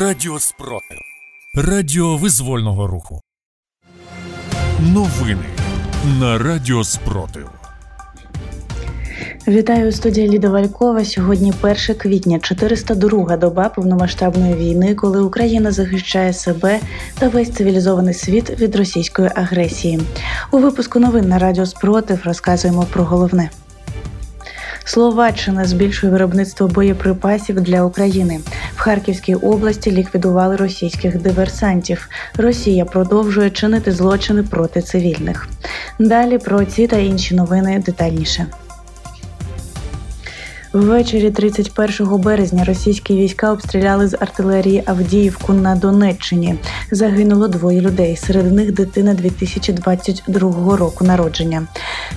Радіо Спротив. Радіо визвольного руху. Новини на Радіо Спротив. Вітаю у студії Ліда Валькова. Сьогодні 1 квітня, 402 доба повномасштабної війни, коли Україна захищає себе та весь цивілізований світ від російської агресії. У випуску новин на Радіо Спротив розказуємо про головне. Словаччина збільшує виробництво боєприпасів для України. Харківській області ліквідували російських диверсантів. Росія продовжує чинити злочини проти цивільних. Далі про ці та інші новини детальніше. Ввечері 31 березня російські війська обстріляли з артилерії Авдіївку на Донеччині. Загинуло двоє людей. Серед них дитина 2022 року народження.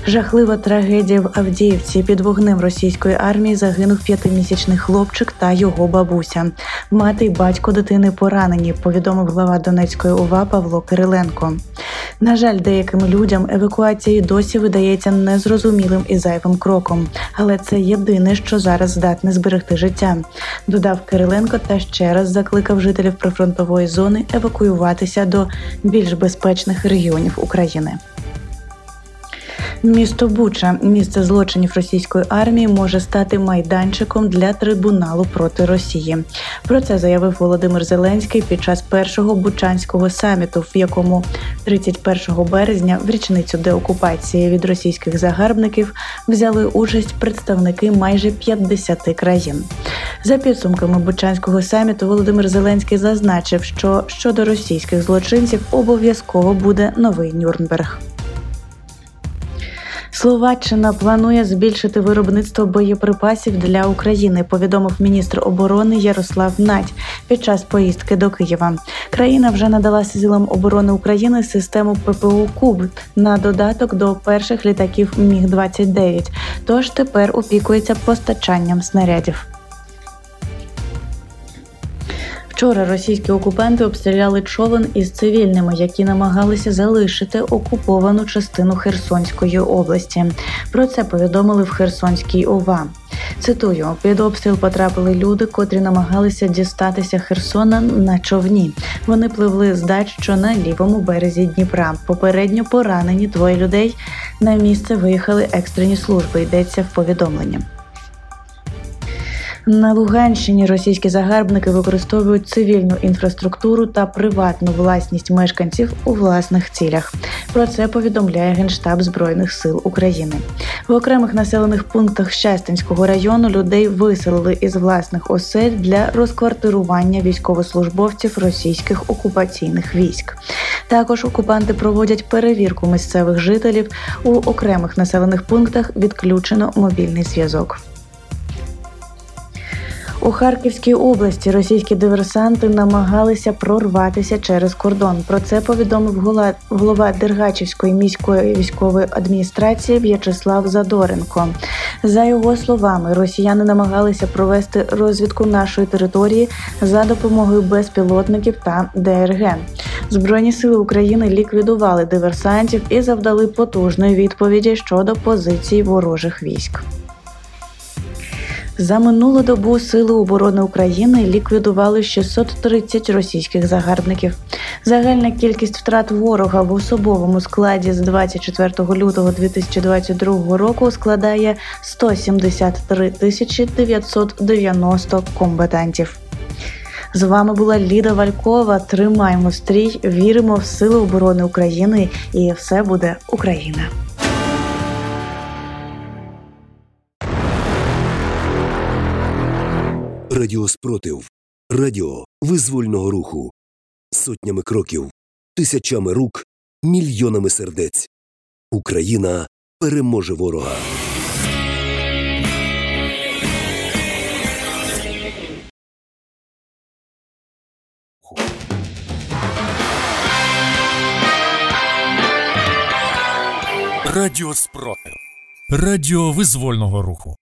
Жахлива трагедія в Авдіївці. Під вогнем російської армії загинув п'ятимісячний хлопчик та його бабуся. Мати й батько дитини поранені. Повідомив глава Донецької ОВА Павло Кириленко. На жаль, деяким людям евакуація досі видається незрозумілим і зайвим кроком, але це єдине, що зараз здатне зберегти життя. Додав Кириленко та ще раз закликав жителів прифронтової зони евакуюватися до більш безпечних регіонів України. Місто Буча, місце злочинів російської армії, може стати майданчиком для трибуналу проти Росії. Про це заявив Володимир Зеленський під час першого бучанського саміту, в якому 31 березня, в річницю деокупації від російських загарбників, взяли участь представники майже 50 країн. За підсумками бучанського саміту, Володимир Зеленський зазначив, що щодо російських злочинців обов'язково буде новий Нюрнберг. Словаччина планує збільшити виробництво боєприпасів для України. Повідомив міністр оборони Ярослав Надь під час поїздки до Києва. Країна вже надала силам оборони України систему ППО Куб на додаток до перших літаків Міг 29 Тож тепер опікується постачанням снарядів. Вчора російські окупанти обстріляли човен із цивільними, які намагалися залишити окуповану частину Херсонської області. Про це повідомили в Херсонській ОВА. Цитую, під обстріл потрапили люди, котрі намагалися дістатися Херсона на човні. Вони пливли з дач, що на лівому березі Дніпра. Попередньо поранені двоє людей. На місце виїхали екстрені служби. Йдеться в повідомленні. На Луганщині російські загарбники використовують цивільну інфраструктуру та приватну власність мешканців у власних цілях. Про це повідомляє Генштаб Збройних сил України. В окремих населених пунктах Щастинського району людей виселили із власних осель для розквартирування військовослужбовців російських окупаційних військ. Також окупанти проводять перевірку місцевих жителів у окремих населених пунктах. Відключено мобільний зв'язок. У Харківській області російські диверсанти намагалися прорватися через кордон. Про це повідомив голова Дергачівської міської військової адміністрації В'ячеслав Задоренко. За його словами, росіяни намагалися провести розвідку нашої території за допомогою безпілотників та ДРГ. Збройні сили України ліквідували диверсантів і завдали потужної відповіді щодо позицій ворожих військ. За минулу добу Сили оборони України ліквідували 630 російських загарбників. Загальна кількість втрат ворога в особовому складі з 24 лютого 2022 року складає 173 тисячі 990 комбатантів. З вами була Ліда Валькова. Тримаємо стрій, віримо в сили оборони України, і все буде Україна. Радіо Спротив. Радіо визвольного руху. Сотнями кроків, тисячами рук, мільйонами сердець. Україна переможе ворога. Радіо Спротив. Радіо визвольного руху.